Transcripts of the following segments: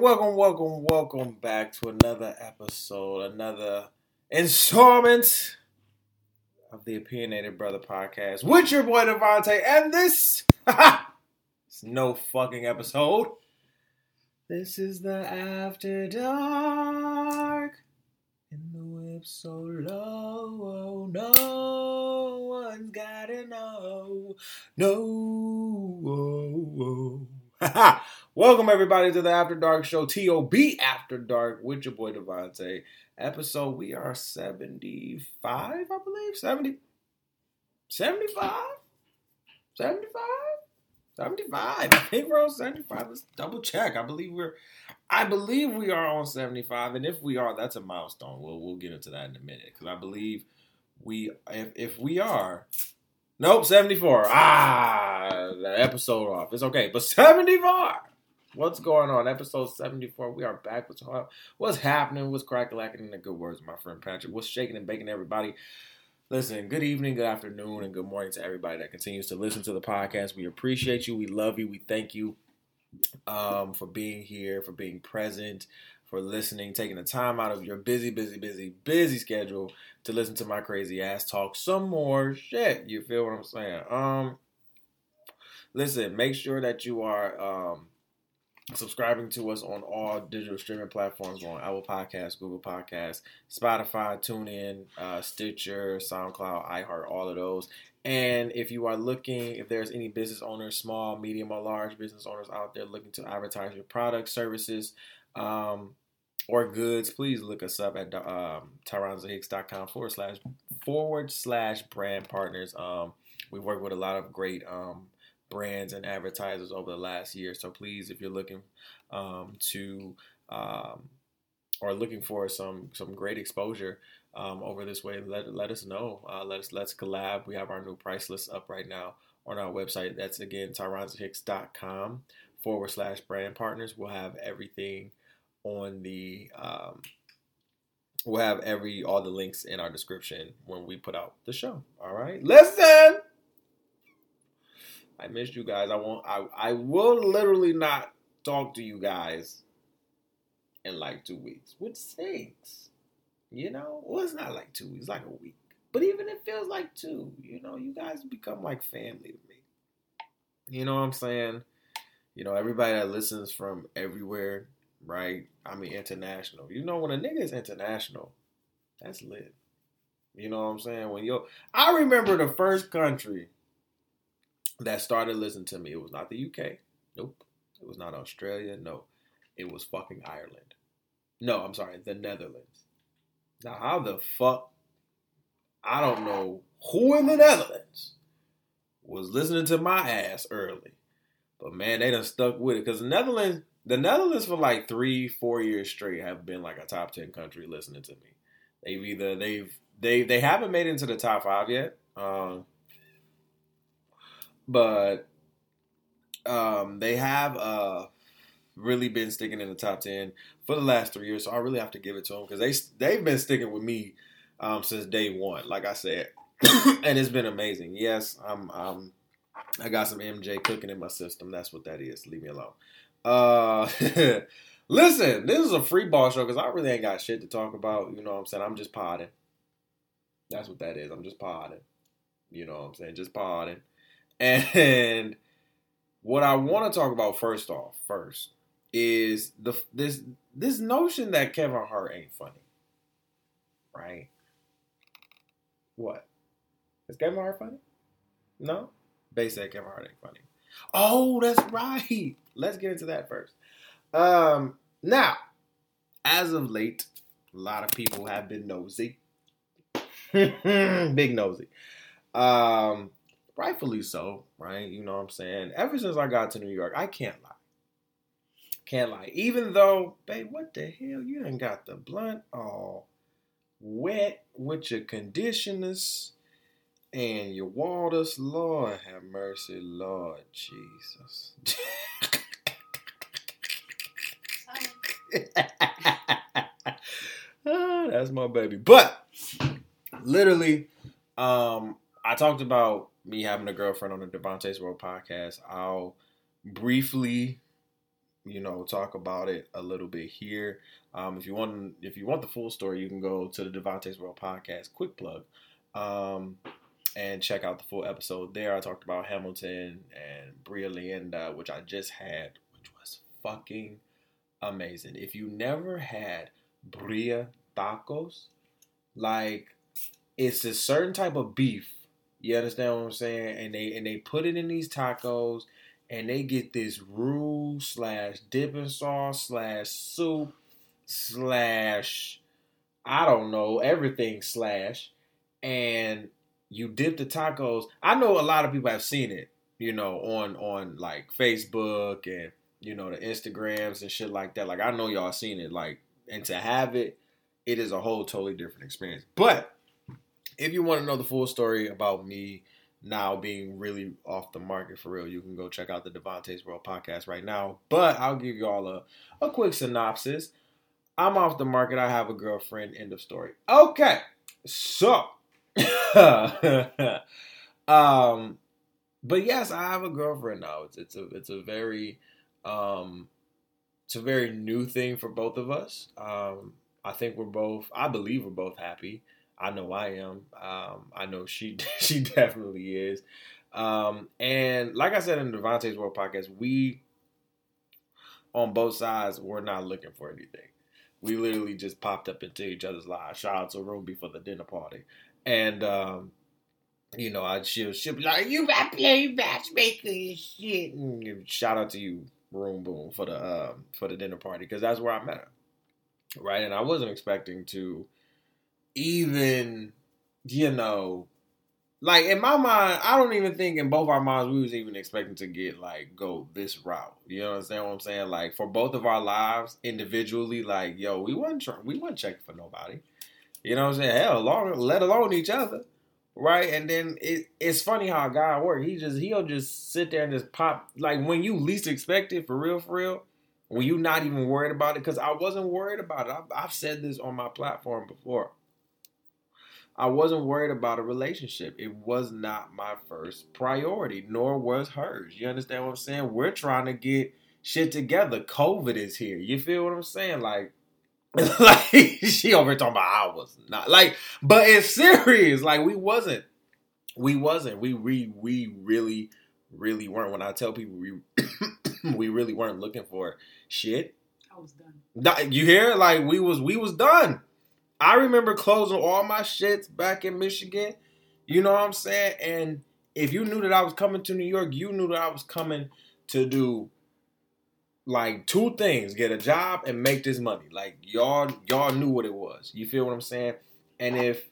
Welcome, welcome, welcome back to another episode, another installment of the Opinionated Bruhtha podcast with your boy DeVonta. And this is no fucking episode. This is the After Dark. And the whip so low, oh no one's gotta know. No. Oh, oh, oh, Welcome everybody to the After Dark Show, TOB After Dark, with your boy DeVonta. Episode we are 75, I believe. 70 75? 75? 75. I think we're on 75. Let's double check. I believe we're I believe we are on 75. And if we are, that's a milestone. We'll we'll get into that in a minute. Because I believe we if if we are Nope, 74. Ah the episode off. It's okay. But 74. What's going on? Episode 74. We are back with what's happening, what's cracking lacking in the good words, my friend Patrick. What's shaking and baking everybody? Listen, good evening, good afternoon, and good morning to everybody that continues to listen to the podcast. We appreciate you. We love you. We thank you um, for being here, for being present, for listening, taking the time out of your busy, busy, busy, busy schedule to listen to my crazy ass talk some more shit. You feel what I'm saying? Um, listen, make sure that you are um, subscribing to us on all digital streaming platforms on Apple Podcasts, Google Podcasts, Spotify, TuneIn, uh, Stitcher, SoundCloud, iHeart, all of those. And if you are looking, if there's any business owners, small, medium, or large business owners out there looking to advertise your products, services, um, or goods, please look us up at um, tyronzahicks.com forward slash forward slash brand partners. Um, we work with a lot of great um, brands and advertisers over the last year. So please, if you're looking um, to um, or looking for some some great exposure um, over this way, let let us know. Uh, let us let's collab. We have our new price list up right now on our website. That's again tyronzahicks.com forward slash brand partners. We'll have everything on the um, we'll have every all the links in our description when we put out the show. All right, listen. I missed you guys. I won't. I I will literally not talk to you guys in like two weeks, which stinks. You know, well, it's not like two weeks, like a week. But even it feels like two. You know, you guys become like family to me. You know what I'm saying? You know, everybody that listens from everywhere, right? I mean, international. You know, when a nigga is international, that's lit. You know what I'm saying? When yo, I remember the first country that started listening to me. It was not the UK. Nope. It was not Australia. No. It was fucking Ireland. No, I'm sorry, the Netherlands. Now, how the fuck? I don't know who in the Netherlands was listening to my ass early, but man, they done stuck with it because the Netherlands, the Netherlands for like three, four years straight have been like a top ten country listening to me. They've either they've they they haven't made it into the top five yet. Um, but um, they have uh, really been sticking in the top ten for the last three years. So I really have to give it to them because they they've been sticking with me um, since day one. Like I said, and it's been amazing. Yes, I'm, I'm I got some MJ cooking in my system. That's what that is. Leave me alone. Uh, listen, this is a free ball show because I really ain't got shit to talk about. You know what I'm saying? I'm just potting. That's what that is. I'm just potting. You know what I'm saying? Just potting. And what I want to talk about first off, first, is the this this notion that Kevin Hart ain't funny. Right? What? Is Kevin Hart funny? No? They said Kevin Hart ain't funny. Oh, that's right. Let's get into that first. Um, now, as of late, a lot of people have been nosy. Big nosy. Um, rightfully so, right? You know what I'm saying? Ever since I got to New York, I can't lie. Can't lie. Even though, babe, what the hell? You ain't got the blunt all wet with your conditioners and your waters. Lord have mercy, Lord Jesus. Ah, that's my baby. But literally, um, I talked about me having a girlfriend on the DeVonta's World podcast. I'll briefly, you know, talk about it a little bit here. Um, if you want, if you want the full story, you can go to the DeVonta's World podcast. Quick plug, um, and check out the full episode there. I talked about Hamilton and Birria Leyenda, which I just had, which was fucking amazing. If you never had Birria tacos, like it's a certain type of beef. You understand what I'm saying? And they and they put it in these tacos and they get this roux slash dipping sauce slash soup slash I don't know everything slash, and you dip the tacos. I know a lot of people have seen it, you know, on on like Facebook and you know the Instagrams and shit like that. Like I know y'all seen it, like and to have it, it is a whole totally different experience. But if you want to know the full story about me now being really off the market for real, you can go check out the DeVonta's World podcast right now. But I'll give you all a, a quick synopsis. I'm off the market. I have a girlfriend. End of story. Okay. So, um, but yes, I have a girlfriend now. It's, it's a it's a very um, it's a very new thing for both of us. Um, I think we're both. I believe we're both happy. I know I am. Um, I know she she definitely is. Um, and like I said in the DeVonta's World podcast, we on both sides we're not looking for anything. We literally just popped up into each other's lives. Shout out to Ruby for the dinner party, and um, you know I she'll she'll be like, "You got play matchmaker and shit." And shout out to you, Room Boom, for the um, for the dinner party because that's where I met her, right? And I wasn't expecting to even, you know, like in my mind, I don't even think in both our minds we was even expecting to get like go this route. You understand what I'm saying? Like for both of our lives individually, like yo, we wasn't trying, we wasn't checking for nobody. You know what I'm saying? Hell, long, let alone each other, right? And then it, it's funny how God works. He just he'll just sit there and just pop like when you least expect it, for real, for real. When you not even worried about it, because I wasn't worried about it. I've, I've said this on my platform before. I wasn't worried about a relationship. It was not my first priority, nor was hers. You understand what I'm saying? We're trying to get shit together. COVID is here. You feel what I'm saying? Like, like she over talking about I was not like, but it's serious. Like we wasn't, we wasn't. We we we really really weren't. When I tell people we we really weren't looking for shit. I was done. You hear? Like we was we was done. I remember closing all my shits back in Michigan. You know what I'm saying? And if you knew that I was coming to New York, you knew that I was coming to do like two things: get a job and make this money. Like y'all, y'all knew what it was. You feel what I'm saying? And if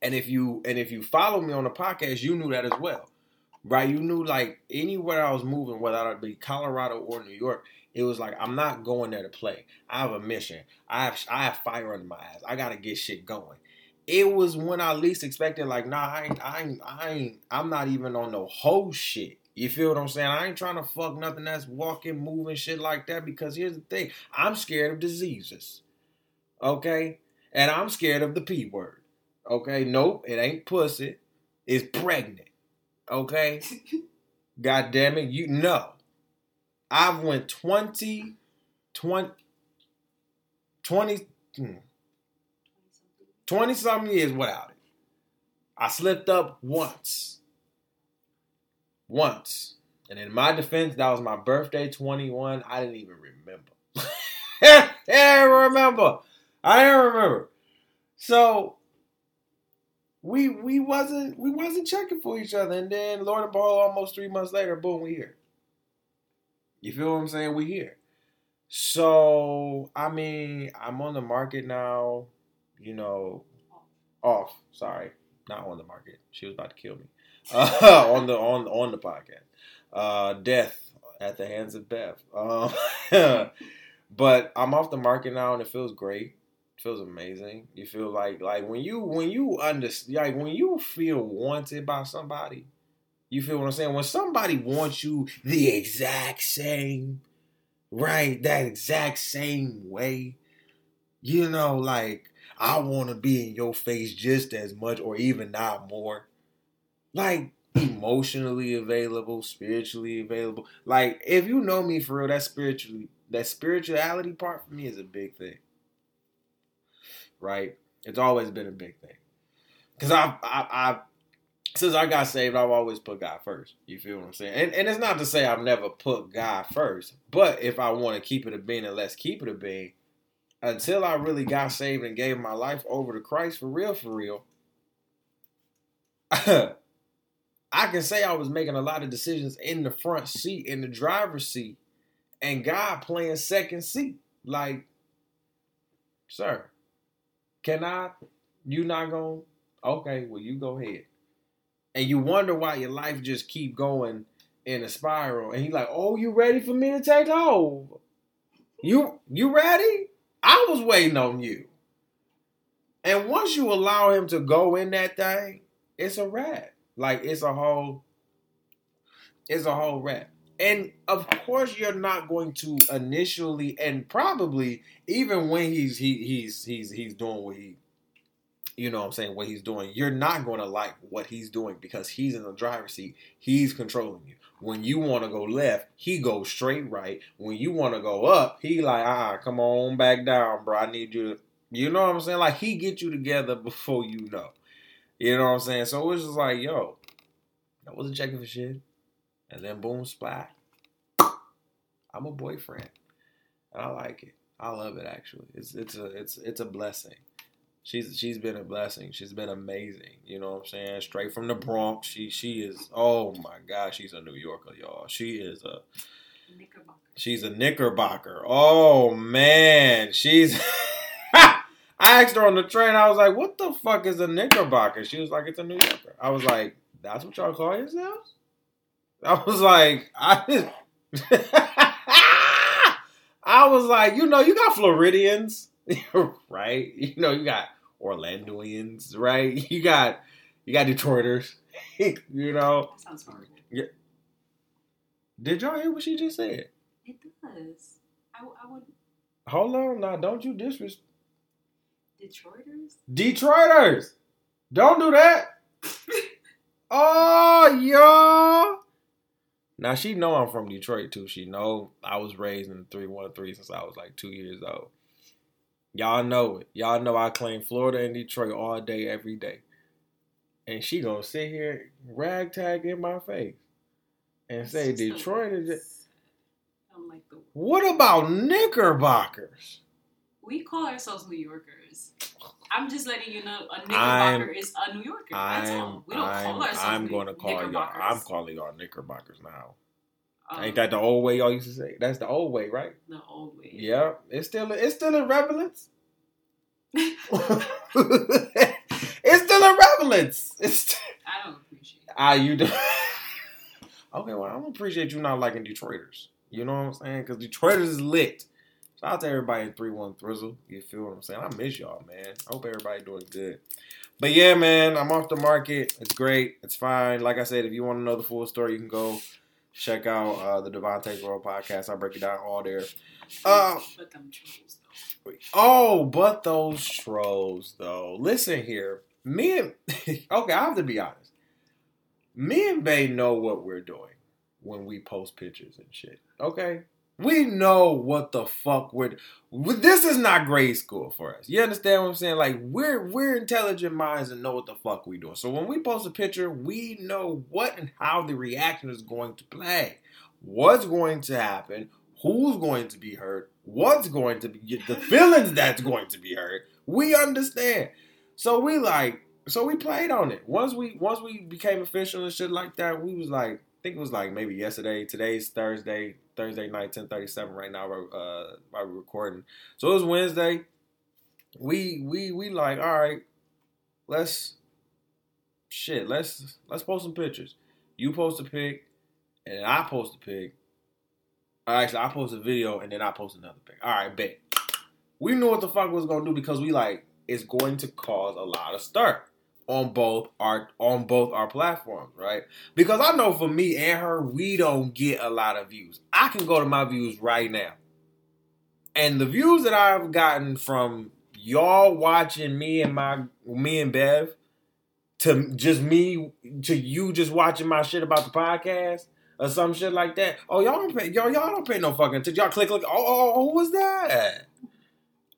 and if you and if you follow me on the podcast, you knew that as well, right? You knew like anywhere I was moving, whether it be Colorado or New York, it was like I'm not going there to play. I have a mission. I have I have fire under my ass. I gotta get shit going. It was when I least expected. Like, nah, I ain't, I ain't, I ain't. I'm not even on no whole shit. You feel what I'm saying? I ain't trying to fuck nothing that's walking, moving, shit like that. Because here's the thing: I'm scared of diseases. Okay, and I'm scared of the p word. Okay, nope, it ain't pussy. It's pregnant. Okay. God damn it, you know. I've went 20, 20, hmm. 20, 20 something years without it. I slipped up once. Once. And in my defense, that was my birthday, 21. I didn't even remember. I didn't remember. I didn't remember. So we we wasn't we wasn't checking for each other. And then Lord of Ball almost three months later, boom, we here. You feel what I'm saying? We here. So I mean, I'm on the market now. You know, off. Sorry, not on the market. She was about to kill me. Uh, on the on on the podcast. Uh, death at the hands of Beth. Um, but I'm off the market now, and it feels great. Feels amazing. You feel like like when you when you understand like when you feel wanted by somebody you feel what I'm saying? When somebody wants you the exact same, right? That exact same way, you know, like I want to be in your face just as much or even not more. Like emotionally available, spiritually available. Like if you know me for real, that spiritually that spirituality part for me is a big thing. Right? It's always been a big thing. Cause I've I, I've since I got saved, I've always put God first. You feel what I'm saying? And, and it's not to say I've never put God first, but if I want to keep it a being and let's keep it a being, until I really got saved and gave my life over to Christ for real, for real, I can say I was making a lot of decisions in the front seat, in the driver's seat, and God playing second seat. Like, sir, can I? You not going? Okay, well you go ahead and you wonder why your life just keep going in a spiral. And he's like, "Oh, you ready for me to take over? You you ready? I was waiting on you." And once you allow him to go in that thing, it's a rat. Like it's a whole, it's a whole rat. And of course, you're not going to initially, and probably even when he's he, he's he's he's doing what he you know what I'm saying, what he's doing, you're not going to like what he's doing because he's in the driver's seat. He's controlling you. When you want to go left, he goes straight right. When you want to go up, he like, ah, come on back down, bro. I need you to, you know what I'm saying? Like he get you together before you know. You know what I'm saying? So it's just like, yo, I wasn't checking for shit. And then boom, splat. I'm a boyfriend. And I like it. I love it actually. It's it's a it's it's a blessing she's she's been a blessing. She's been amazing. You know what I'm saying? Straight from the Bronx. She she is oh my god, she's a New Yorker, y'all. She is a Knickerbocker. She's a knickerbocker. Oh man, she's I asked her on the train, I was like, what the fuck is a knickerbocker? She was like, it's a New Yorker. I was like, that's what y'all call yourselves? I was like, I I was like, you know, you got Floridians, right? You know, you got Orlandoians, right? You got you got Detroiters, you know. Sounds horrible. Yeah. Did y'all hear what she just said? It does. I, I would. Hold on now, don't you disrespect Detroiters? Detroiters. Don't do that. oh, y'all. Now she know I'm from Detroit too. She know I was raised in three one three since I was like two years old. Y'all know it. Y'all know I claim Florida and Detroit all day, every day. And she gonna sit here ragtag in my face and That's say Detroit is. Just, like the. what about Knickerbockers? We call ourselves New Yorkers. I'm just letting you know a I'm- Knickerbocker is a New Yorker. That's all. I'm We don't I'm, call ourselves I'm gonna call y'all. I'm calling y'all Knickerbockers now. Um, Ain't that the old way y'all used to say? That's the old way, right? the old way? Yeah, it's still it's still in relevance. it's still in relevance. It's I don't appreciate it. ah you do. okay, well I don't appreciate you not liking Detroiters. You know what I'm saying? Because Detroiters is lit. Shout out to everybody in three one Thrizzle. You feel what I'm saying? I miss y'all, man. I hope everybody doing good. But yeah, man, I'm off the market. It's great. It's fine. Like I said, if you want to know the full story, you can go check out uh, the DeVonta World podcast. I break it down all there. Uh, but them trolls though. Oh, but those trolls though. Listen here. Me and okay, I have to be honest. Me and Bay know what we're doing when we post pictures and shit. Okay? We know what the fuck we're this is not grade school for us. You understand what I'm saying? Like we're we're intelligent minds and know what the fuck we doing. So when we post a picture, we know what and how the reaction is going to play. What's going to happen? Who's going to be hurt? What's going to be the feelings that's going to be hurt? We understand. So we like so we played on it. Once we once we became official and shit like that, we was like I think it was like maybe yesterday. Today's Thursday, Thursday night, ten thirty seven. Right now, we're, uh, recording. So it was Wednesday. We we we like all right. Let's shit. Let's let's post some pictures. You post a pic, and I post a pic. Actually, I post a video, and then I post another pic. All right, bet. We knew what the fuck was gonna do because we like it's going to cause a lot of stir on both our on both our platforms, right? Because I know for me and her, we don't get a lot of views. I can go to my views right now. And the views that I've gotten from y'all watching me and my me and Bev, to just me to you just watching my shit about the podcast or some shit like that. Oh, y'all don't pay y'all y'all don't pay no fucking attention. Y'all click click. Oh, oh, oh, who was that?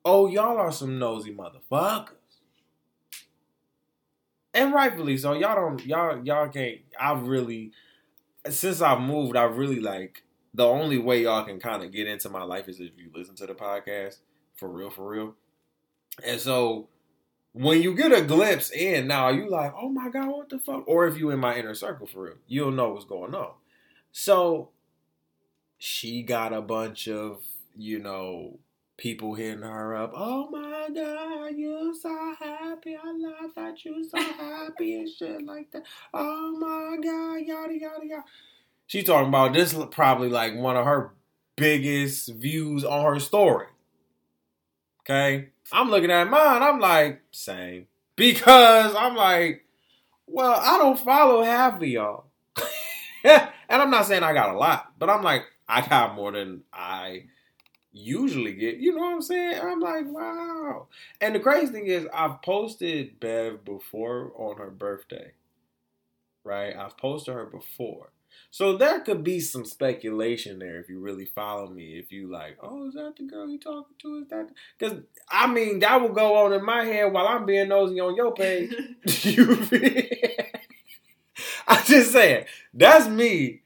Oh, y'all are some nosy motherfuckers. And rightfully so. Y'all don't y'all y'all can't I really since I've moved, I really like the only way y'all can kind of get into my life is if you listen to the podcast. For real, for real. And so when you get a glimpse in now, you like, oh my god, what the fuck? Or if you in my inner circle for real, you'll know what's going on. So she got a bunch of, you know, people hitting her up. Oh my god, you so happy. I love that you so happy and shit like that. Oh my god, yada yada yada. She talking about this probably like one of her biggest views on her story. Okay. I'm looking at mine, I'm like, same. Because I'm like, well, I don't follow half of y'all. and I'm not saying I got a lot, but I'm like, I got more than I usually get. You know what I'm saying? I'm like, wow. And the crazy thing is, I've posted Bev before on her birthday. Right? I've posted her before. So there could be some speculation there if you really follow me. If you like, oh, is that the girl you talking to? Is that? Because I mean, that will go on in my head while I'm being nosy on your page. you I'm just saying that's me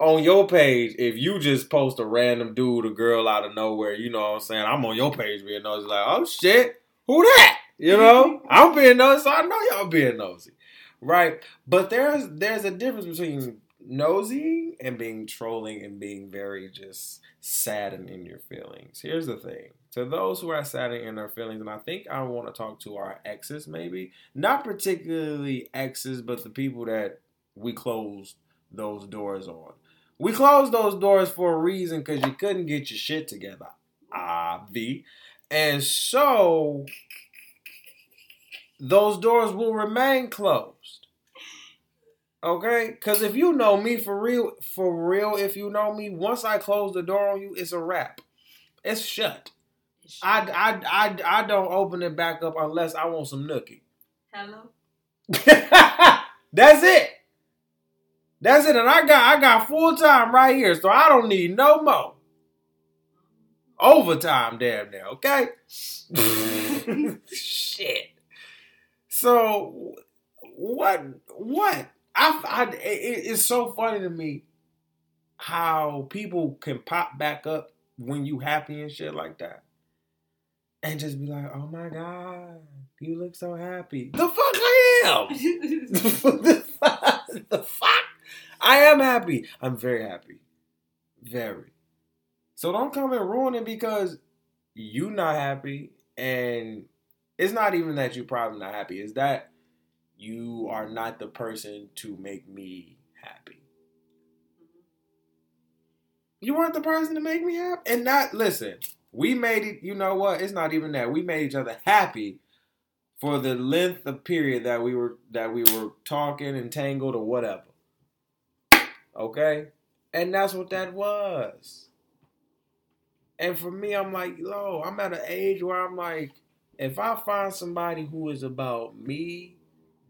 on your page. If you just post a random dude or girl out of nowhere, you know what I'm saying? I'm on your page being nosy, like, oh shit, who that? You know, mm-hmm. I'm being nosy, so I know y'all being nosy, right? But there's there's a difference between nosy and being trolling and being very just saddened in your feelings. Here's the thing. To those who are saddened in their feelings, and I think I want to talk to our exes, maybe not particularly exes, but the people that we closed those doors on. We closed those doors for a reason because you couldn't get your shit together. Ah, V. And so those doors will remain closed. Okay? Because if you know me for real, for real, if you know me, once I close the door on you, it's a wrap. It's shut. I, I, I, I don't open it back up unless I want some nookie. Hello? That's it. That's it. And I got I got full time right here, so I don't need no more. Overtime, damn near, okay? Shit. So what what I, I it, it's so funny to me how people can pop back up when you happy and shit like that, and just be like, "Oh my god, you look so happy." The fuck I am. the, fuck, the fuck I am happy. I'm very happy, very. So don't come and ruin it because you not happy, and it's not even that you probably not happy. It's that you are not the person to make me happy. You weren't the person to make me happy. And not, listen, we made it, you know what? It's not even that. We made each other happy for the length of period that we were that we were talking and tangled or whatever. Okay? And that's what that was. And for me, I'm like, yo, I'm at an age where I'm like, if I find somebody who is about me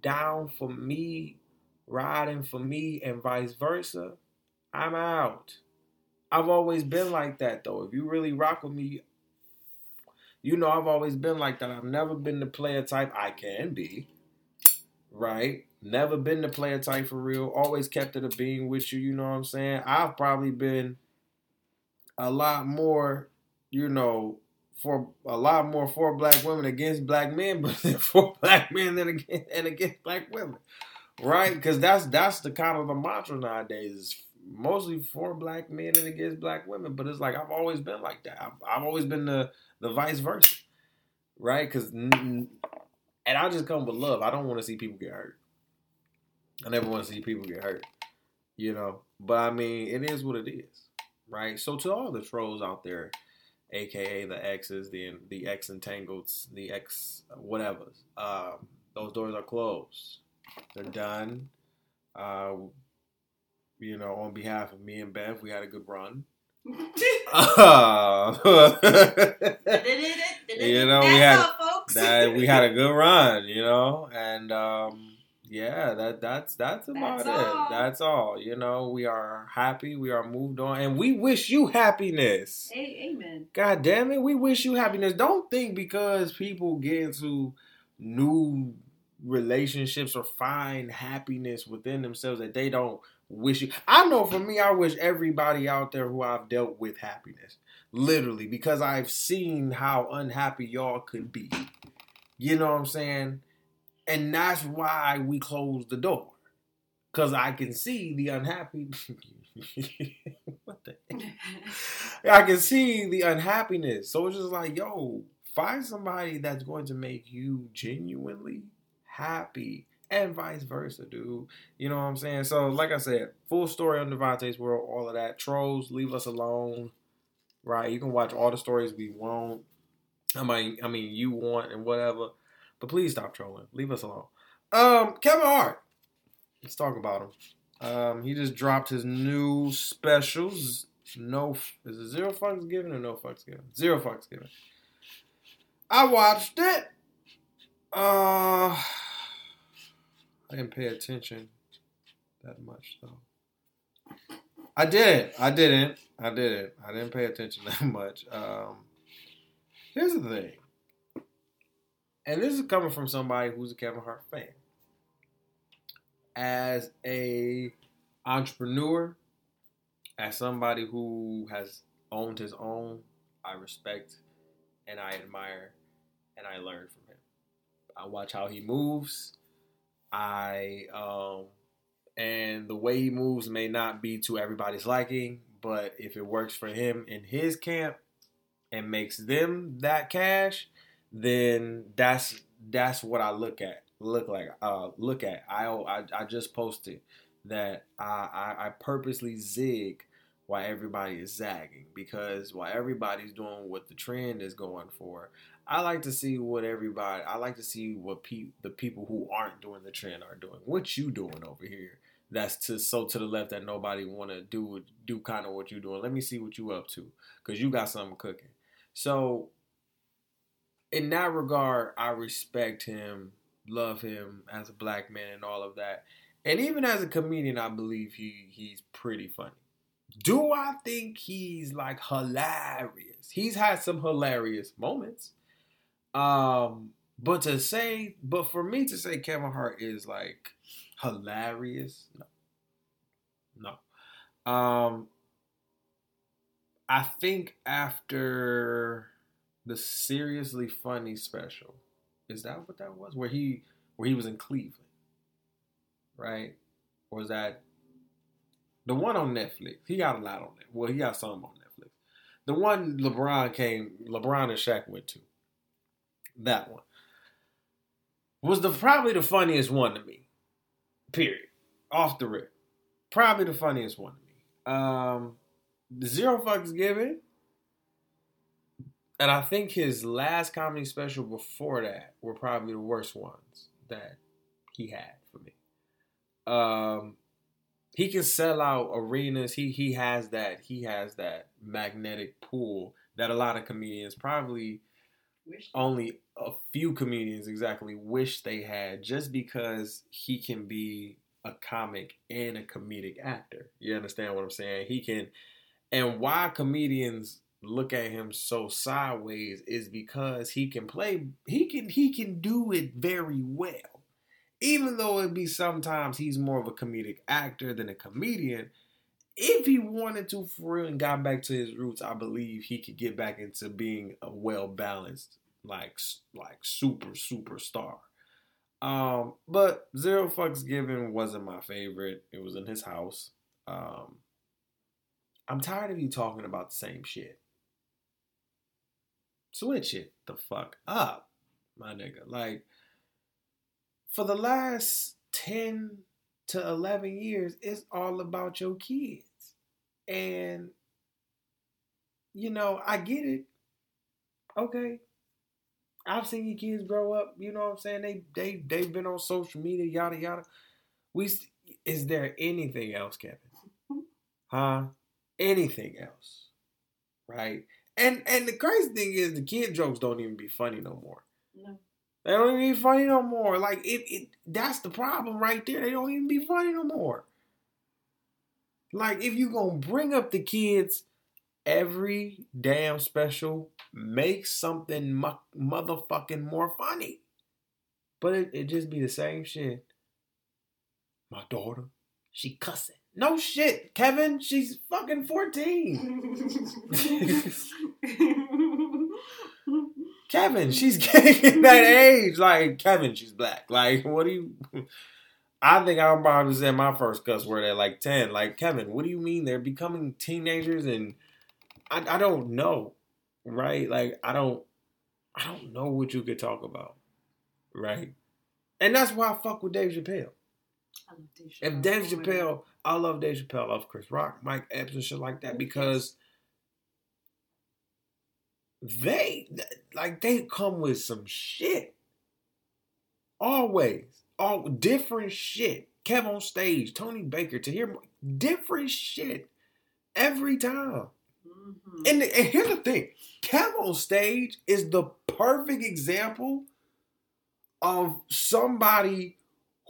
down for me, riding for me, and vice versa, I'm out. I've always been like that though. If you really rock with me, you know I've always been like that. I've never been the player type I can be. Right? Never been the player type for real. Always kept it a being with you, you know what I'm saying? I've probably been a lot more, you know, for a lot more for black women against black men, but for black men than against and against black women, right? Because that's that's the kind of the mantra nowadays. Is mostly for black men and against black women, but it's like I've always been like that. I've, I've always been the the vice versa, right? Because and I just come with love. I don't want to see people get hurt. I never want to see people get hurt, you know. But I mean, it is what it is, right? So to all the trolls out there aka the X's, the the X entangles, the X whatever. Um, those doors are closed. They're done. Uh, you know, on behalf of me and Bev, we had a good run. uh, you know, we had that, we had a good run. You know, and um, yeah, that that's that's about That's it. all. That's all. You know, we are happy. We are moved on, and we wish you happiness. Amen. God damn it, we wish you happiness. Don't think because people get into new relationships or find happiness within themselves that they don't wish you. I know for me, I wish everybody out there who I've dealt with happiness. Literally, because I've seen how unhappy y'all could be. You know what I'm saying? And that's why we closed the door. Cause I can see the unhappy. what the I can see the unhappiness. So it's just like, yo, find somebody that's going to make you genuinely happy. And vice versa, dude. You know what I'm saying? So, like I said, full story on DeVonta's World, all of that. Trolls, leave us alone. Right? You can watch all the stories we want. I mean, I mean, you want and whatever. But please stop trolling. Leave us alone. Um, Kevin Hart. Let's talk about him. Um, he just dropped his new specials. No, is it zero fucks given or no fucks given? Zero fucks given. I watched it. Uh, I didn't pay attention that much though. I did. I didn't. I didn't. I didn't pay attention that much. Um, here's the thing, and this is coming from somebody who's a Kevin Hart fan. As a entrepreneur, as somebody who has owned his own, I respect and I admire and I learn from him. I watch how he moves. I um and the way he moves may not be to everybody's liking, but if it works for him in his camp and makes them that cash, then that's that's what I look at. Look like uh look at. I I, I just posted that I, I I purposely zig while everybody is zagging because while everybody's doing what the trend is going for, I like to see what everybody. I like to see what pe- the people who aren't doing the trend are doing. What you doing over here? That's to so to the left that nobody want to do do kind of what you doing. Let me see what you up to because you got something cooking. So in that regard, I respect him, love him as a black man, and all of that. And even as a comedian, I believe he he's pretty funny. Do I think he's like hilarious? He's had some hilarious moments. Um, but to say, but for me to say Kevin Hart is like hilarious, no, no. Um, I think after the seriously funny special, is that what that was? Where he where he was in Cleveland, right? Or was that the one on Netflix? He got a lot on it. Well, he got some on Netflix. The one LeBron came, LeBron and Shaq went to. That one was the probably the funniest one to me. Period. Off the rip, probably the funniest one to me. Um, zero fucks given, and I think his last comedy special before that were probably the worst ones that he had for me. Um, he can sell out arenas. He he has that. He has that magnetic pull that a lot of comedians probably Wish. only a few comedians exactly wish they had just because he can be a comic and a comedic actor. You understand what I'm saying? He can and why comedians look at him so sideways is because he can play he can he can do it very well. Even though it be sometimes he's more of a comedic actor than a comedian, if he wanted to for real and got back to his roots, I believe he could get back into being a well balanced, like like super superstar. Um, but Zero Fucks Given wasn't my favorite. It was in his house. Um, I'm tired of you talking about the same shit. Switch it the fuck up, my nigga. Like for the last 10 to 11 years, it's all about your kids. And, you know, I get it. Okay. I've seen your kids grow up. You know what I'm saying? They they they've been on social media, yada yada. We is there anything else, Kevin? Huh? Anything else? Right? And and the crazy thing is the kid jokes don't even be funny no more. No. They don't even be funny no more. Like it, it that's the problem right there. They don't even be funny no more. Like if you gonna bring up the kids every damn special, make something mu- motherfucking more funny. But it, it just be the same shit. My daughter, she cussing. No shit, Kevin. She's fucking 14. Kevin, she's getting that age. Like, Kevin, she's black. Like, what do you. I think I'm about to say my first cuss word at like 10. Like, Kevin, what do you mean they're becoming teenagers and I, I don't know, right? Like, I don't. I don't know what you could talk about, right? And that's why I fuck with Dave Chappelle. If Dave Chappelle, I love Dave Chappelle, I love Chris Rock, Mike Epps, and shit like that because they like they come with some shit. Always, all different shit. Kev on stage, Tony Baker to hear different shit every time. Mm-hmm. And, and here's the thing: Kev on stage is the perfect example of somebody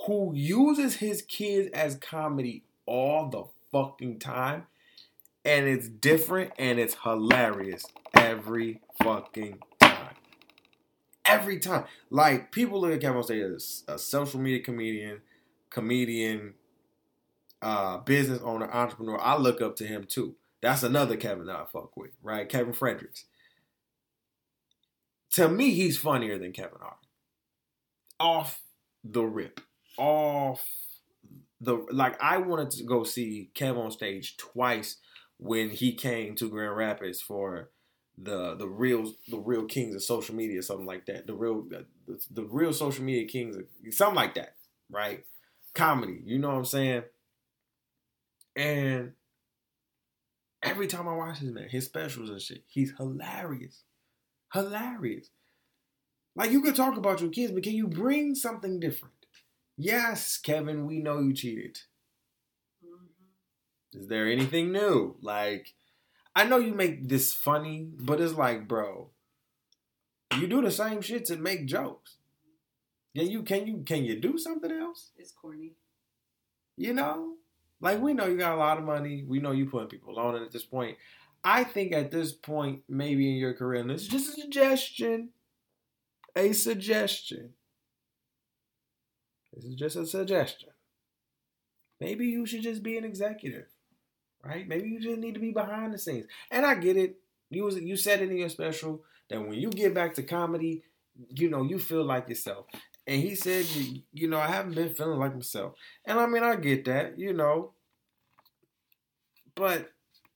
who uses his kids as comedy all the fucking time. And it's different and it's hilarious every fucking time. Every time. Like, people look at Kev on stage as a social media comedian, comedian, uh, business owner, entrepreneur. I look up to him too. That's another Kevin that I fuck with, right? Kevin Fredericks. To me, he's funnier than Kevin Hart. Off the rip off the like I wanted to go see Kev on stage twice when he came to Grand Rapids for the the real the real kings of social media something like that. The real the, the real social media kings something like that right? Comedy you know what I'm saying? And every time I watch his man his specials and shit he's hilarious. Hilarious. Like you could talk about your kids but can you bring something different Yes, Kevin, we know you cheated. Mm-hmm. Is there anything new? Like, I know you make this funny, but it's like, bro, you do the same shit to make jokes. Can you can you can you do something else? It's corny. You know? Like we know you got a lot of money. We know you putting people on it at this point. I think at this point, maybe in your career, and this is just a suggestion. A suggestion. This is just a suggestion. Maybe you should just be an executive, right? Maybe you just need to be behind the scenes. And I get it. You was you said it in your special that when you get back to comedy, you know you feel like yourself. And he said, you, you know, I haven't been feeling like myself. And I mean, I get that, you know. But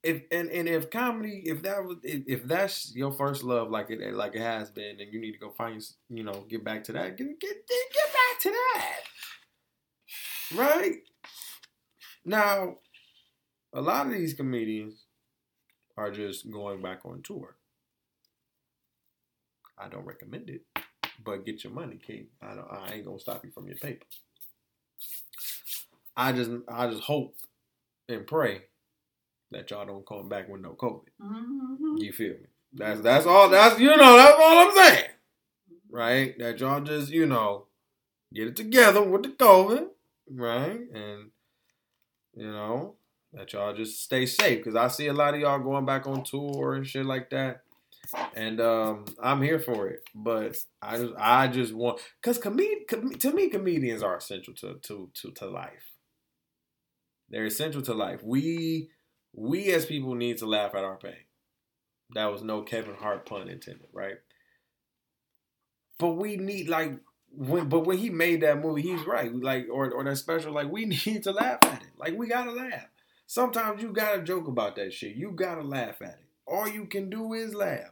if and, and if comedy, if that was if, if that's your first love, like it like it has been, and you need to go find you know get back to that, get get get back to that. Right? Now, a lot of these comedians are just going back on tour. I don't recommend it, but get your money, Kate. I don't. I ain't gonna stop you from your paper. I just, I just hope and pray that y'all don't come back with no COVID. Mm-hmm. You feel me? That's that's all. That's you know. That's all I'm saying, right? That y'all just you know get it together with the COVID, right? And you know that y'all just stay safe because I see a lot of y'all going back on tour and shit like that. And um, I'm here for it, but I just I just want because comed- com- to me comedians are essential to to to to life. They're essential to life. We we as people need to laugh at our pain. That was no Kevin Hart pun intended, right? But we need like when but when he made that movie, he's right. Like or or that special, like we need to laugh at it. Like we gotta laugh. Sometimes you gotta joke about that shit. You gotta laugh at it. All you can do is laugh.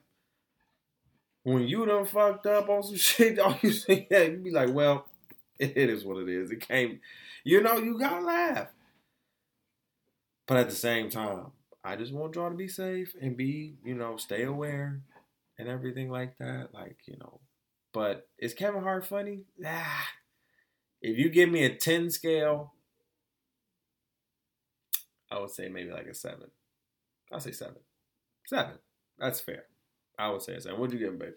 When you done fucked up on some shit, all you say that you be like, well, it is what it is. It came, you know, you gotta laugh. But at the same time, I just want y'all to be safe and be, you know, stay aware and everything like that. Like, you know, but is Kevin Hart funny? Ah, if you give me a 10 scale, I would say maybe like a 7. I'll say 7. 7. That's fair. I would say a 7. What'd you give him, babe?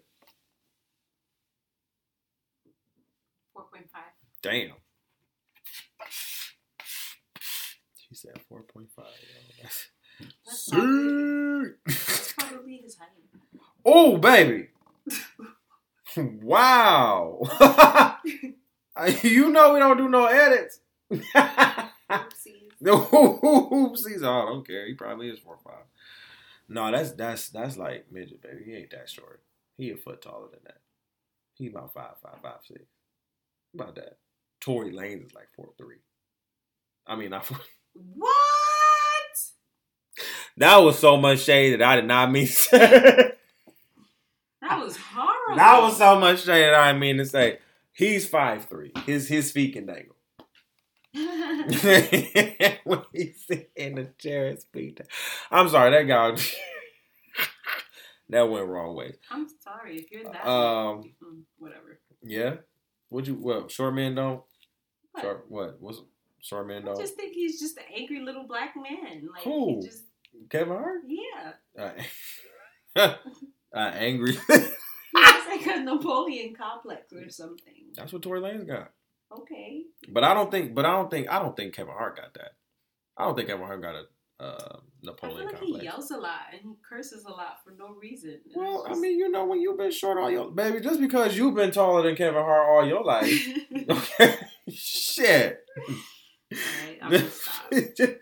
Four point five. Damn. She said four point five. That's That's probably, that's probably his height. Oh baby. wow. Uh, you know we don't do no edits. Oopsies. No oopsies. Oh, I don't care. He probably is four five. No, that's that's that's like midget, baby. He ain't that short. He a foot taller than that. He about five five five six. About that. Tory Lanez is like four three. I mean, not four. What? That was so much shade that I did not mean. to say. That was horrible. that was so much shade that I didn't mean to say. He's five three. His his feet can dangle. when he's sitting in the chair, his feet. I'm sorry, that guy. that went wrong way. I'm sorry if you're that. Um, Mm, whatever. yeah. Would you? Well, short men don't. What? Short what? What's short men I just think he's just an angry little black man. Like Who? he just Kevin Hart. yeah. Uh, uh, angry. He has like a Napoleon complex or something. That's what Tory Lanez got. Okay. But I don't think. But I don't think. I don't think Kevin Hart got that. I don't think Kevin Hart got a uh, I feel Napoleon like complex. he yells a lot and he curses a lot for no reason. Well, it's I mean, you know, when you've been short all your baby, just because you've been taller than Kevin Hart all your life, okay, shit. I'm gonna stop. just,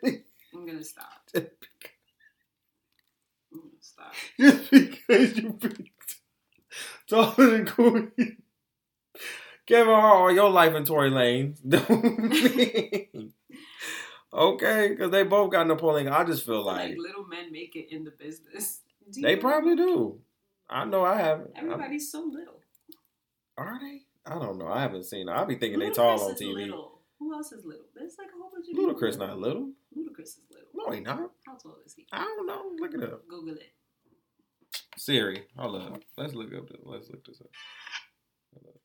I'm gonna stop. I'm gonna stop. just because you've been taller than Queen, Kevin Hart all your life in Tory Lane, don't mean. Okay, because they both got Napoleon. I just feel Like, like little men make it in the business. Do they you know? probably do. I know I haven't. I'm- Everybody's so little. Are they? I don't know. I haven't seen. I'll be thinking they Ludacris tall on TV. Little. Who else is little? There's like a whole bunch of people. Ludacris not little. Ludacris is little. No, he not. How tall is he? I don't know. Look it up. Google it. Siri, hold up. Let's look up. This. Let's look this up. Hold up.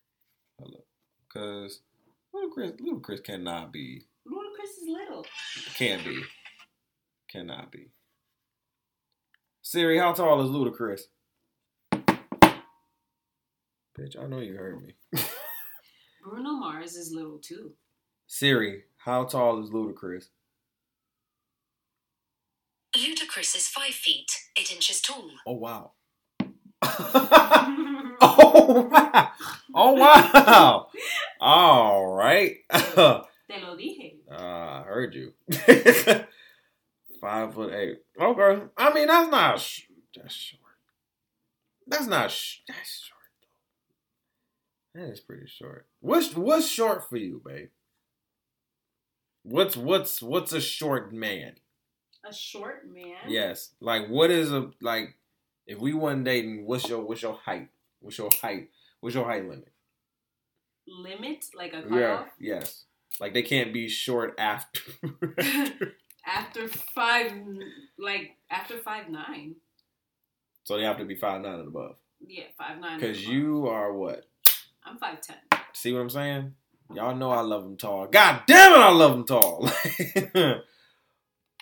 Hold up. Cause Ludacris, Ludacris cannot be. Ludacris is little. Can't be. Cannot be. Siri, how tall is Ludacris? Bitch, I know you heard me. Bruno Mars is little too. Siri, how tall is Ludacris? Ludacris is 5 feet, 8 inches tall. Oh wow. oh wow. Oh wow. All right. Te lo dije. Ah, I heard you. Five foot eight. Okay. I mean that's not sh- that's short. That's not sh- that's short. That is pretty short. What's what's short for you, babe? What's what's what's a short man? A short man. Yes. Like what is a like if we wasn't dating, what's your what's your height? What's your height? What's your height limit? Limit like a Yeah. Yes. Like they can't be short after After five, like after five nine. So they have to be five nine and above. Yeah, five nine. Cause you are what? I'm five ten. See what I'm saying? Y'all know I love them tall. God damn it, I love them tall.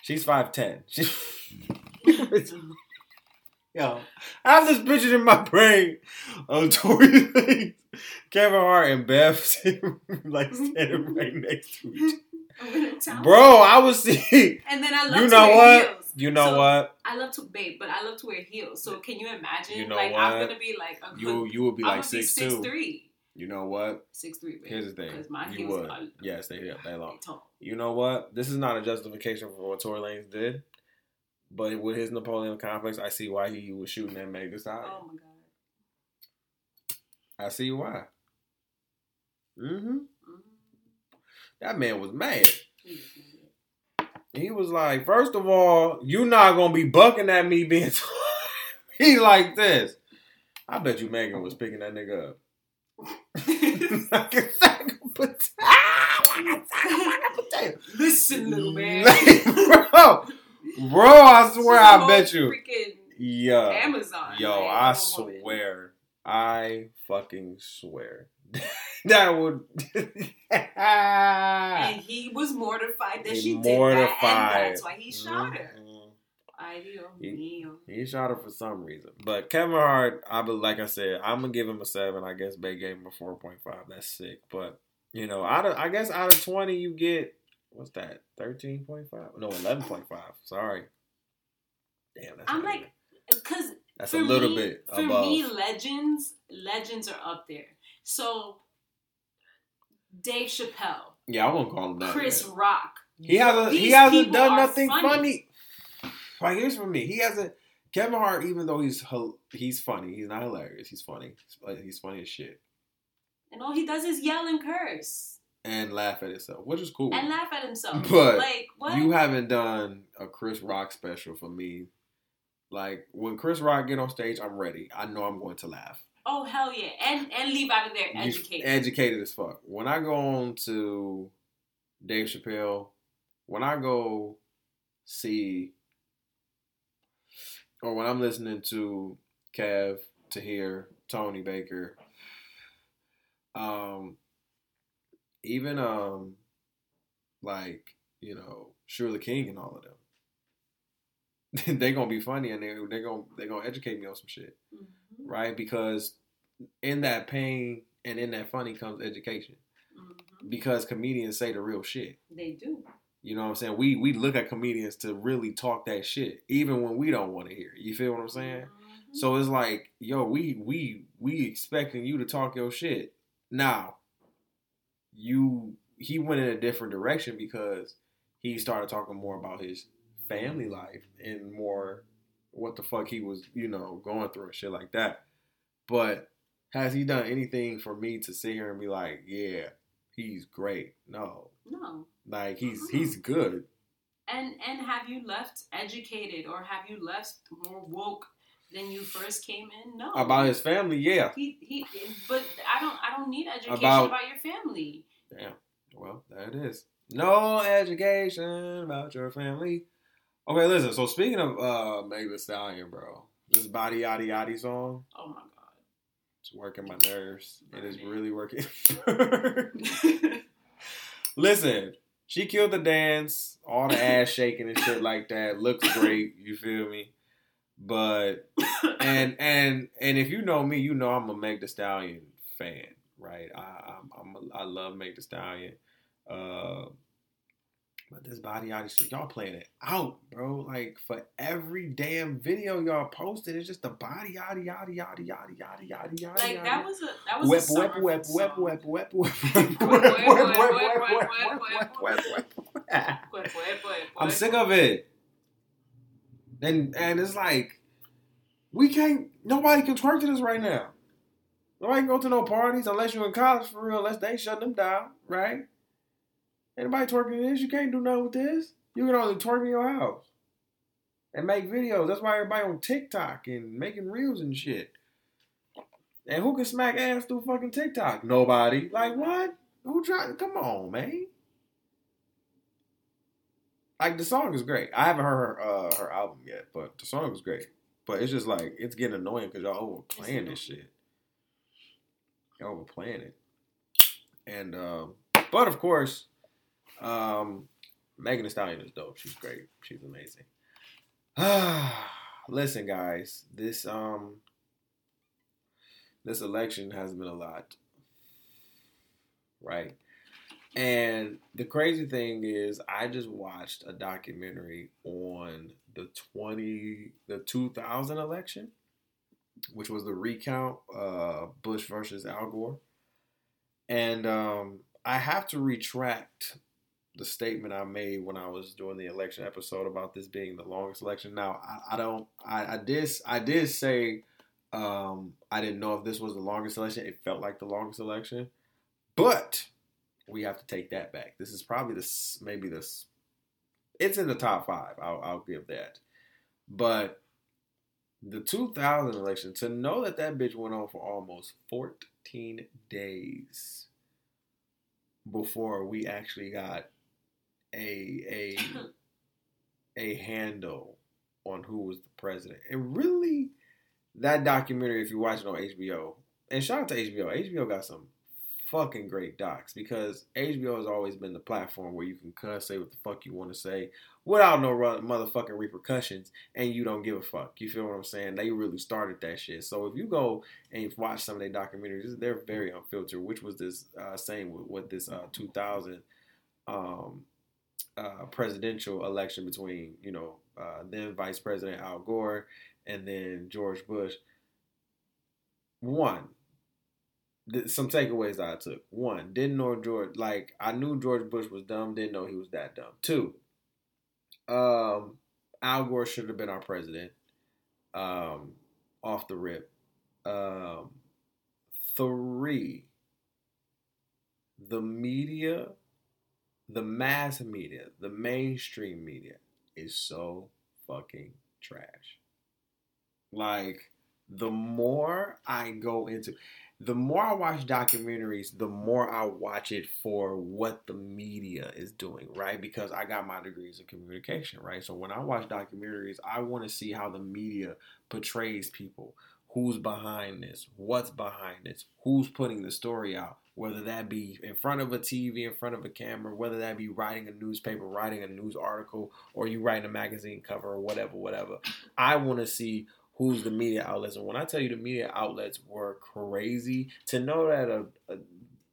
She's five ten. Yo, I have this picture in my brain of Tory Lanez, Kevin Hart, and Beth like standing right next to each. I'm gonna tell. Bro, I was see. And then I love You to know wear what? heels. You know So, what? I love to babe, but I love to wear heels. So can you imagine? You know like what? I'm gonna be like a You you would be like be six six two. three. You know what? Six three, babe. Here's the thing. Because my You would. are Yes, they they they long. You know what? This is not a justification for what Tory Lanez did, but with his Napoleon complex, I see why he was shooting at Meg Thee Stallion. Oh my god. I see why. Mm-hmm. Mhm. That man was mad. He was mad. He was like, first of all, you not gonna be bucking at me being he like this. I bet you Megan was picking that nigga up. Like a sack of potatoes. Like a sack of potatoes. Listen, little man. bro, bro, I swear, I bet you. Freaking Yo, Amazon. yo, like, I little woman. swear, I fucking swear, that would. And he was mortified that He she did that, and mortified. that's why he shot her. Mhm. Ay, He-. He shot her for some reason. But Kevin Hart, I be like I said, I'm gonna give him a seven. I guess Bay gave him a four point five. That's sick. But You know, out of I guess out of twenty, you get what's that? Thirteen point five? No, eleven point five. Sorry. Damn, that's I'm like, because that's a little me, bit for above. me, legends, legends are up there. So Dave Chappelle, yeah, I won't call him that. Chris yet. Rock. He hasn't. He hasn't done nothing funny. funny. Like here's for me. He hasn't. Kevin Hart, even though he's he's funny, he's not hilarious. He's funny. He's funny as shit And all he does is yell and curse and laugh at himself, which is cool. and laugh at himself. But like what? You haven't done a Chris Rock special for me. Like when Chris Rock get on stage, I'm ready. I know I'm going to laugh. oh hell yeah, and and leave out of there educated. educated as fuck. When I go on to Dave Chappelle, when I go see, or when I'm listening to Kev, to hear Tony Baker, um, even um, like you know, Shirley King and all of them, they're gonna be funny and they they gonna they gonna educate me on some shit Mhm. right? Because in that pain and in that funny comes education. Mhm. Because comedians say the real shit. They do. You know what I'm saying? We we look at comedians to really talk that shit, even when we don't want to hear it. You feel what I'm saying? Mhm. So it's like, yo, we we we expecting you to talk your shit. Now, you he went in a different direction because he started talking more about his family life and more what the fuck he was, you know, going through and shit like that. But has he done anything for me to sit here and be like, yeah, he's great? No. no. Like he's he's good. And and have you left educated or have you left more woke than you first came in? No. About his family, yeah. he he. But I don't I don't need education About- about, your family. Damn. Well, there it is. No education about your family. Okay, listen. So speaking of uh Meg Thee Stallion, bro, this body yaddy yaddy song, Oh my it's working my nerves. It is really working. listen, she killed the dance, all the ass shaking and shit like that. Looks great. You feel me? But and and and if you know me, you know I'm a Meg Thee Stallion fan, right? I I'm, I'm a, I love Meg Thee Stallion. Uh, but this body yaddy y'all playing it out, bro. Like for every damn video y'all posted, it's just the body yaddy yaddy yaddy yaddy yaddy yaddy yaddy. like that was a that was Whip, a whip, whip, whip, whip, whip, whip, whip, Whip, I'm sick of it. And and it's like we can't. Nobody can twerk to this right now. Nobody can go to no parties unless you're in college for real. Unless they shut them down, right? Anybody twerking this, you can't do nothing with this. You can only twerk in your house and make videos. That's why everybody on TikTok and making reels and shit. And who can smack ass through fucking TikTok? Nobody. Like what? Who trying? Come on, man. Like the song is great. I haven't heard her uh, her album yet, but the song is great. But it's just like it's getting annoying because y'all overplaying this shit. Y'all overplaying it. And um, but of course, um, Megan Thee Stallion is dope. She's great. She's amazing. Listen, guys, this um this election has been a lot. Right? And the crazy thing is I just watched a documentary on the 20 the 2000 election, which was the recount uh Bush versus Al Gore. And um I have to retract the statement I made when I was doing the election episode about this being the longest election. Now, I, I don't, I, I did, I did say, um, I didn't know if this was the longest election. It felt like the longest election, but we have to take that back. This is probably this, maybe this, it's in the top five. I'll, I'll give that, but the 2000 election to know that that bitch went on for almost 14 days before we actually got a a a handle on who was the president. And really, that documentary, if you watch it on HBO, and shout out to HBO, HBO got some fucking great docs because HBO has always been the platform where you can cuss, say what the fuck you want to say without no motherfucking repercussions, and you don't give a fuck. You feel what I'm saying? They really started that shit. So if you go and watch some of their documentaries, they're very unfiltered. Which was this uh, same with, with this uh, 2000 um, uh, presidential election between you know uh, then Vice President Al Gore and then George Bush. One, th- some takeaways I took. One, didn't know George like I knew George Bush was dumb, didn't know he was that dumb. Two, um, Al Gore should have been our president. Um, off the rip. Um, three, the media, the mass media, the mainstream media is so fucking trash. Like, the more I go into, the more I watch documentaries, the more I watch it for what the media is doing, right? Because I got my degrees in communication, right? So when I watch documentaries, I want to see how the media portrays people. Who's behind this? What's behind this? Who's putting the story out? Whether that be in front of a TV, in front of a camera, whether that be writing a newspaper, writing a news article, or you writing a magazine cover or whatever, whatever. I want to see who's the media outlets. And when I tell you the media outlets were crazy, to know that a, a,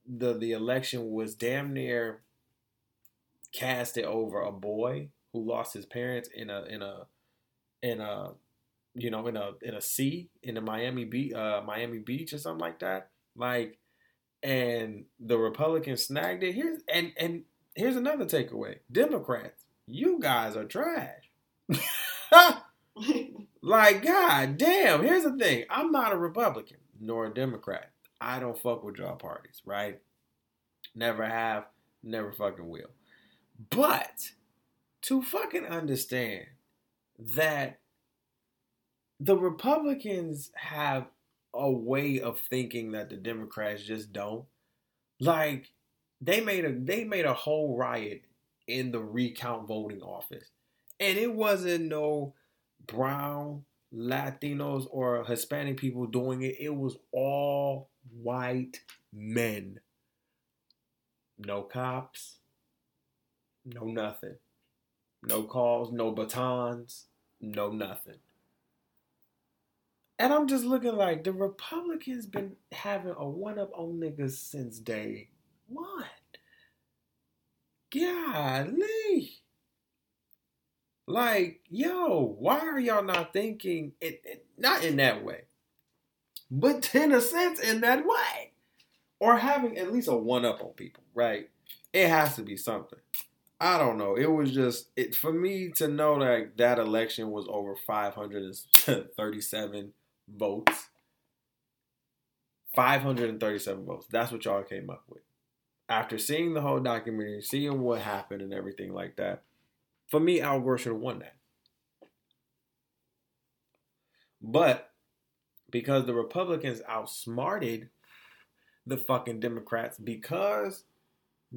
the the election was damn near casted over a boy who lost his parents in a in a in a you know in a in a sea in a Miami Beach uh, Miami Beach or something like that. Like and the Republicans snagged it. Here's and and here's another takeaway. Democrats, you guys are trash. Like, god damn, here's the thing. I'm not a Republican nor a Democrat. I don't fuck with y'all parties, right? Never have, never fucking will. But to fucking understand that the Republicans have a way of thinking that the Democrats just don't. Like, they made a they made a whole riot in the recount voting office. And it wasn't no brown, Latinos, or Hispanic people doing it. It was all white men. No cops, no nothing. No calls, no batons, no nothing. And I'm just looking like the Republicans been having a one up on niggas since day one. Golly. Like, yo, why are y'all not thinking it, it not in that way, but in a sense in that way? Or having at least a one up on people, right? It has to be something. I don't know. It was just it for me to know that that election was over 537 votes. 537 votes. That's what y'all came up with. After seeing the whole documentary, seeing what happened and everything like that, for me, Al Gore should have won that. But because the Republicans outsmarted the fucking Democrats, because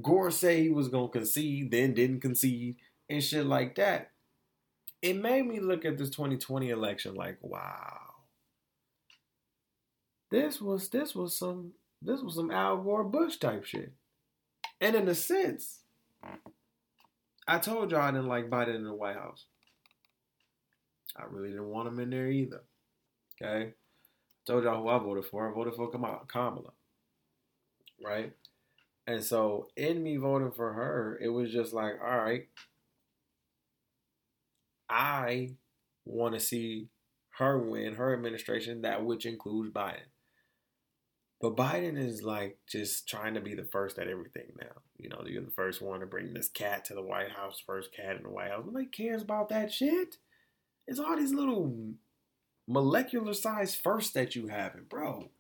Gore said he was gonna concede, then didn't concede, and shit like that, it made me look at this 2020 election like, wow. This was this was some this was some Al Gore Bush type shit. And in a sense, I told y'all I didn't like Biden in the White House. I really didn't want him in there either. Okay? told y'all who I voted for. I voted for Kamala. Right? And so in me voting for her, it was just like, all right, I want to see her win, her administration, that which includes Biden. But Biden is like just trying to be the first at everything now. You know, you're the first one to bring this cat to the White House, first cat in the White House. Nobody cares about that shit. It's all these little molecular size firsts that you have, and bro.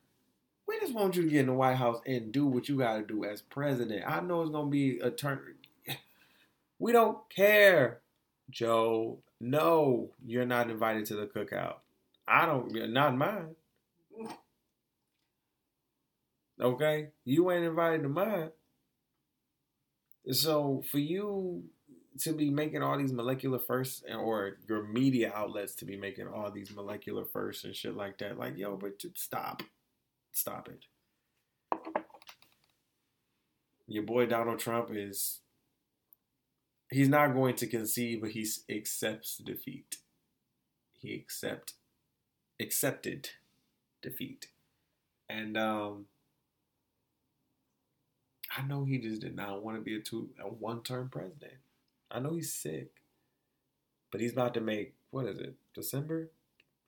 We just want you to get in the White House and do what you got to do as president. I know it's gonna be a turn. We don't care, Joe. No, you're not invited to the cookout. I don't. Not mine. Okay, you ain't invited to mine. So for you to be making all these molecular firsts, or your media outlets to be making all these molecular firsts and shit like that, like yo, but stop, stop it. your boy Donald Trump is he's not going to concede, but he accepts defeat. He accept accepted defeat, and um, I know he just did not want to be a two a one term president. I know he's sick, but he's about to make what is it December?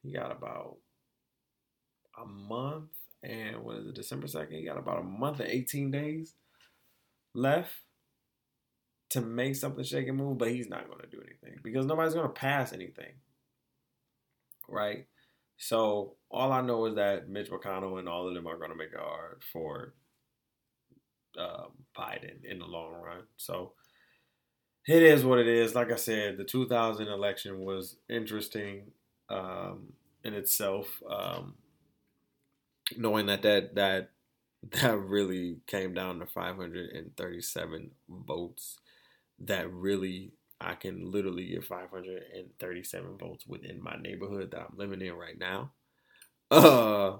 He got about a month and what is it December second? He got about a month and eighteen days left to make something shake and move, but he's not going to do anything because nobody's going to pass anything, right? So all I know is that Mitch McConnell and all of them are going to make it hard for uh, Biden in the long run. So it is what it is. Like I said, the 2000 election was interesting um, in itself. Um, knowing that that that that really came down to 537 votes. That really I can literally get 537 votes within my neighborhood that I'm living in right now. Uh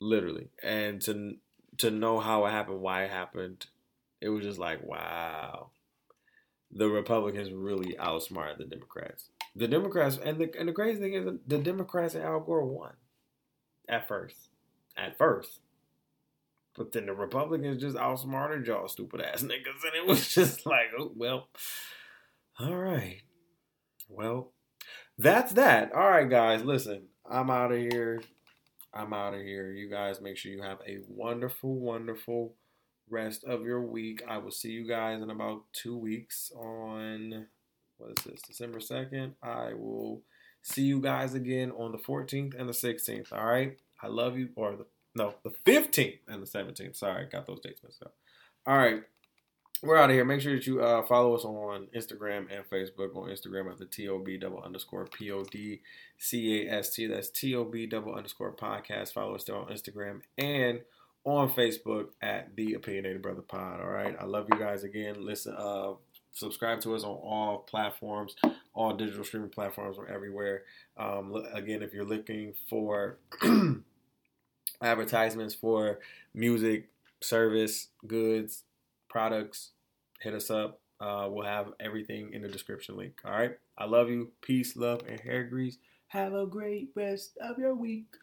literally. And to to know how it happened, why it happened, it was just like, wow. The Republicans really outsmarted the Democrats. The Democrats and the and the crazy thing is the Democrats and Al Gore won at first. At first. But then the Republicans just outsmarted y'all stupid ass niggas. And it was just like, oh, well, all right. Well, that's that. All right, guys, listen, I'm out of here. I'm out of here. You guys make sure you have a wonderful, wonderful rest of your week. I will see you guys in about two weeks on what is this, December 2nd. I will see you guys again on the 14th and the 16th. All right. I love you. Or the no, the 15th and the 17th. Sorry, got those dates messed up. All right. We're out of here. Make sure that you uh, follow us on Instagram and Facebook. On Instagram at the TOB double underscore P O D C A S T. That's TOB double underscore podcast. Follow us there on Instagram and on Facebook at the Opinionated Bruhtha Pod. All right. I love you guys again. Listen, uh, subscribe to us on all platforms, all digital streaming platforms. We're everywhere. Um, again, if you're looking for advertisements for music, service, goods, products, hit us up. Uh, we'll have everything in the description link. All right. I love you. Peace, love, and hair grease. Have a great rest of your week.